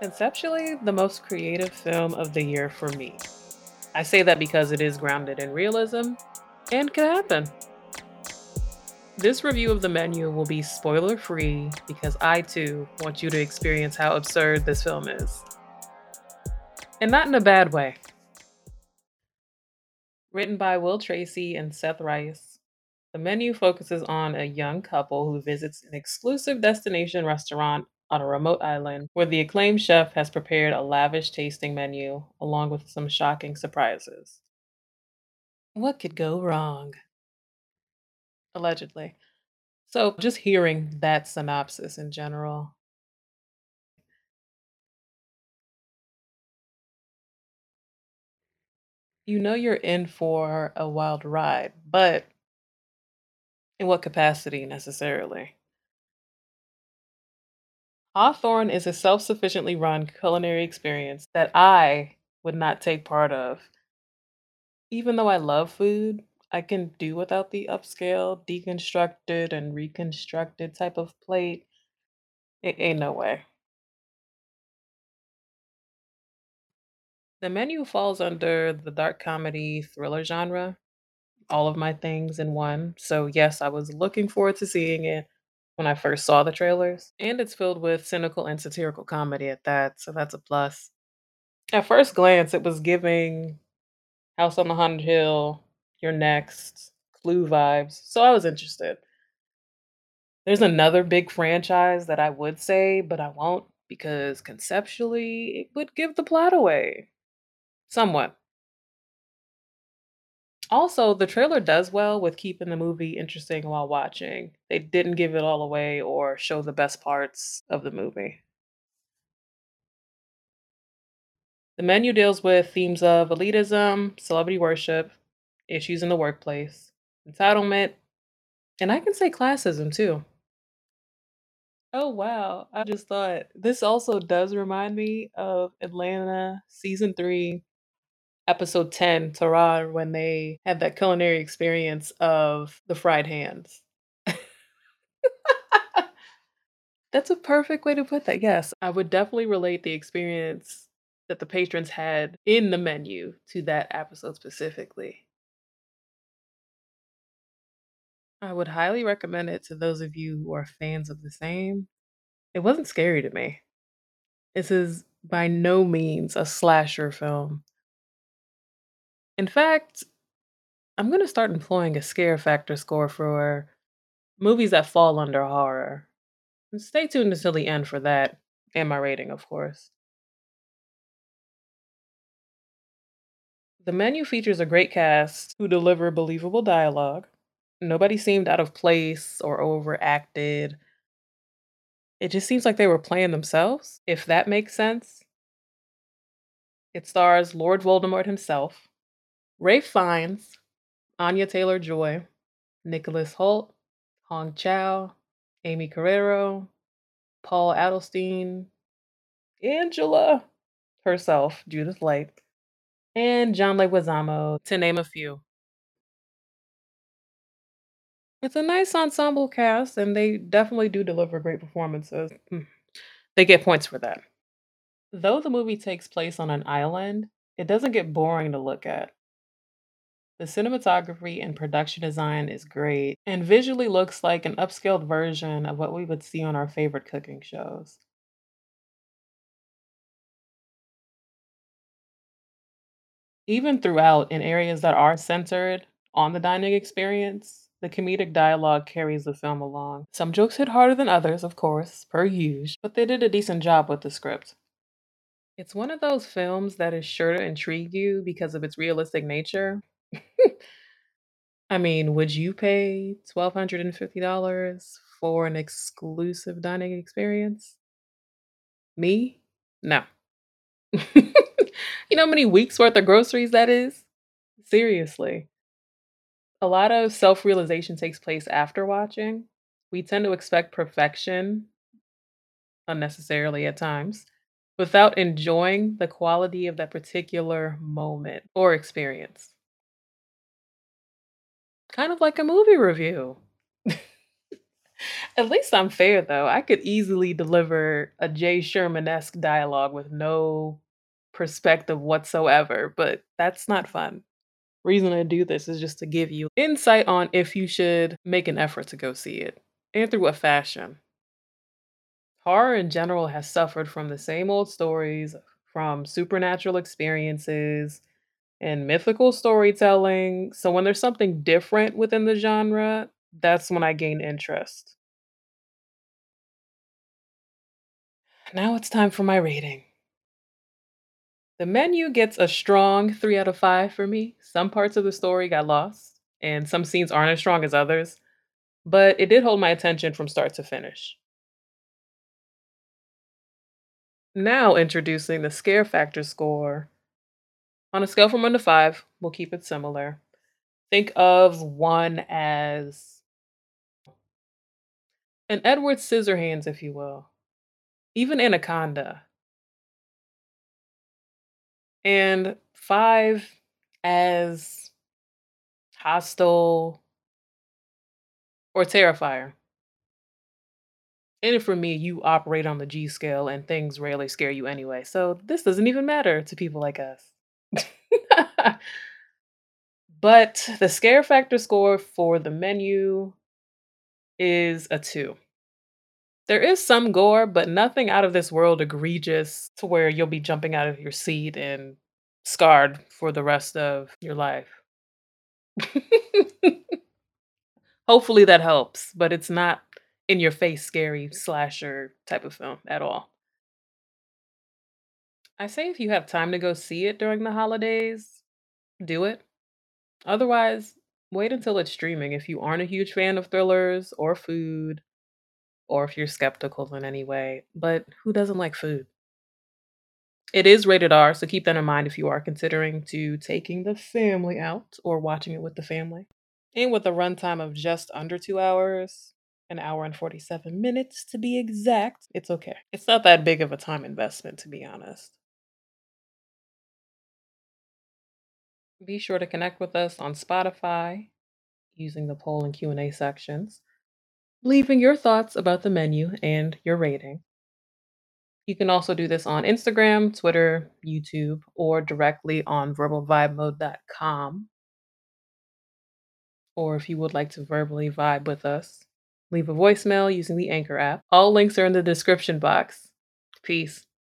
Conceptually, the most creative film of the year for me. I say that because it is grounded in realism and can happen. This review of the menu will be spoiler free because I too want you to experience how absurd this film is. And not in a bad way. Written by Will Tracy and Seth Reiss, the menu focuses on a young couple who visits an exclusive destination restaurant on a remote island where the acclaimed chef has prepared a lavish tasting menu along with some shocking surprises. What could go wrong? Allegedly. So, just hearing that synopsis in general. You know you're in for a wild ride, but in what capacity necessarily? Hawthorn is a self sufficiently run culinary experience that I would not take part of. Even though I love food, I can do without the upscale, deconstructed, and reconstructed type of plate. It ain't no way. The menu falls under the dark comedy thriller genre, all of my things in one. So, yes, I was looking forward to seeing it when I first saw the trailers. And it's filled with cynical and satirical comedy at that. So, that's a plus. At first glance, it was giving House on the Haunted Hill, You're Next, Clue vibes. So, I was interested. There's another big franchise that I would say, but I won't because conceptually it would give the plot away. Somewhat. Also, the trailer does well with keeping the movie interesting while watching. They didn't give it all away or show the best parts of the movie. The menu deals with themes of elitism, celebrity worship, issues in the workplace, entitlement, and I can say classism too. Oh, wow. I just thought this also does remind me of Atlanta season 3 episode 10, Tarrare, when they had that culinary experience of the fried hands. That's a perfect way to put that. Yes, I would definitely relate the experience that the patrons had in the menu to that episode specifically. I would highly recommend it to those of you who are fans of the same. It wasn't scary to me. This is by no means a slasher film. In fact, I'm gonna start employing a scare factor score for movies that fall under horror. Stay tuned until the end for that, and my rating, of course. The menu features a great cast who deliver believable dialogue. Nobody seemed out of place or overacted. It just seems like they were playing themselves, if that makes sense. It stars Lord Voldemort himself, Ralph Fiennes, Anya Taylor Joy, Nicholas Hoult, Hong Chau, Aimee Carrero, Paul Adelstein, Angela herself, Judith Light, and John Leguizamo, to name a few. It's a nice ensemble cast, and they definitely do deliver great performances. Mm, They get points for that. Though the movie takes place on an island, it doesn't get boring to look at. The cinematography and production design is great and visually looks like an upscaled version of what we would see on our favorite cooking shows. Even throughout, in areas that are centered on the dining experience, the comedic dialogue carries the film along. Some jokes hit harder than others, of course, per usual, but they did a decent job with the script. It's one of those films that is sure to intrigue you because of its realistic nature. I mean, would you pay $1,250 for an exclusive dining experience? Me? No. You know how many weeks worth of groceries that is? Seriously. A lot of self-realization takes place after watching. We tend to expect perfection unnecessarily at times without enjoying the quality of that particular moment or experience. Kind of like a movie review. At least I'm fair though. I could easily deliver a Jay Sherman-esque dialogue with no perspective whatsoever, but that's not fun. Reason I do this is just to give you insight on if you should make an effort to go see it, and through what fashion. Horror in general has suffered from the same old stories, from supernatural experiences and mythical storytelling. So when there's something different within the genre, that's when I gain interest. Now it's time for my rating. The menu gets a strong 3 out of 5 for me. Some parts of the story got lost, and some scenes aren't as strong as others, but it did hold my attention from start to finish. Now introducing the scare factor score. On a scale from 1 to 5, we'll keep it similar. Think of 1 as an Edward Scissorhands, if you will. Even Anaconda. And 5 as Hostel or Terrifier. And for me, you operate on the G scale and things rarely scare you anyway, so this doesn't even matter to people like us. But the scare factor score for the menu is a 2. There is some gore, but nothing out of this world egregious to where you'll be jumping out of your seat and scarred for the rest of your life. Hopefully that helps, but it's not in your face scary slasher type of film at all. I say if you have time to go see it during the holidays, do it. Otherwise, wait until it's streaming if you aren't a huge fan of thrillers or food, or if you're skeptical in any way, but who doesn't like food? It is rated R, so keep that in mind if you are considering to taking the family out or watching it with the family. And with a runtime of just under 2 hours, an hour and 47 minutes to be exact, it's okay. It's not that big of a time investment, to be honest. Be sure to connect with us on Spotify using the poll and Q&A sections, leaving your thoughts about the menu and your rating. You can also do this on Instagram, Twitter, YouTube, or directly on verbalvibemode.com. Or if you would like to verbally vibe with us, leave a voicemail using the Anchor app. All links are in the description box. Peace.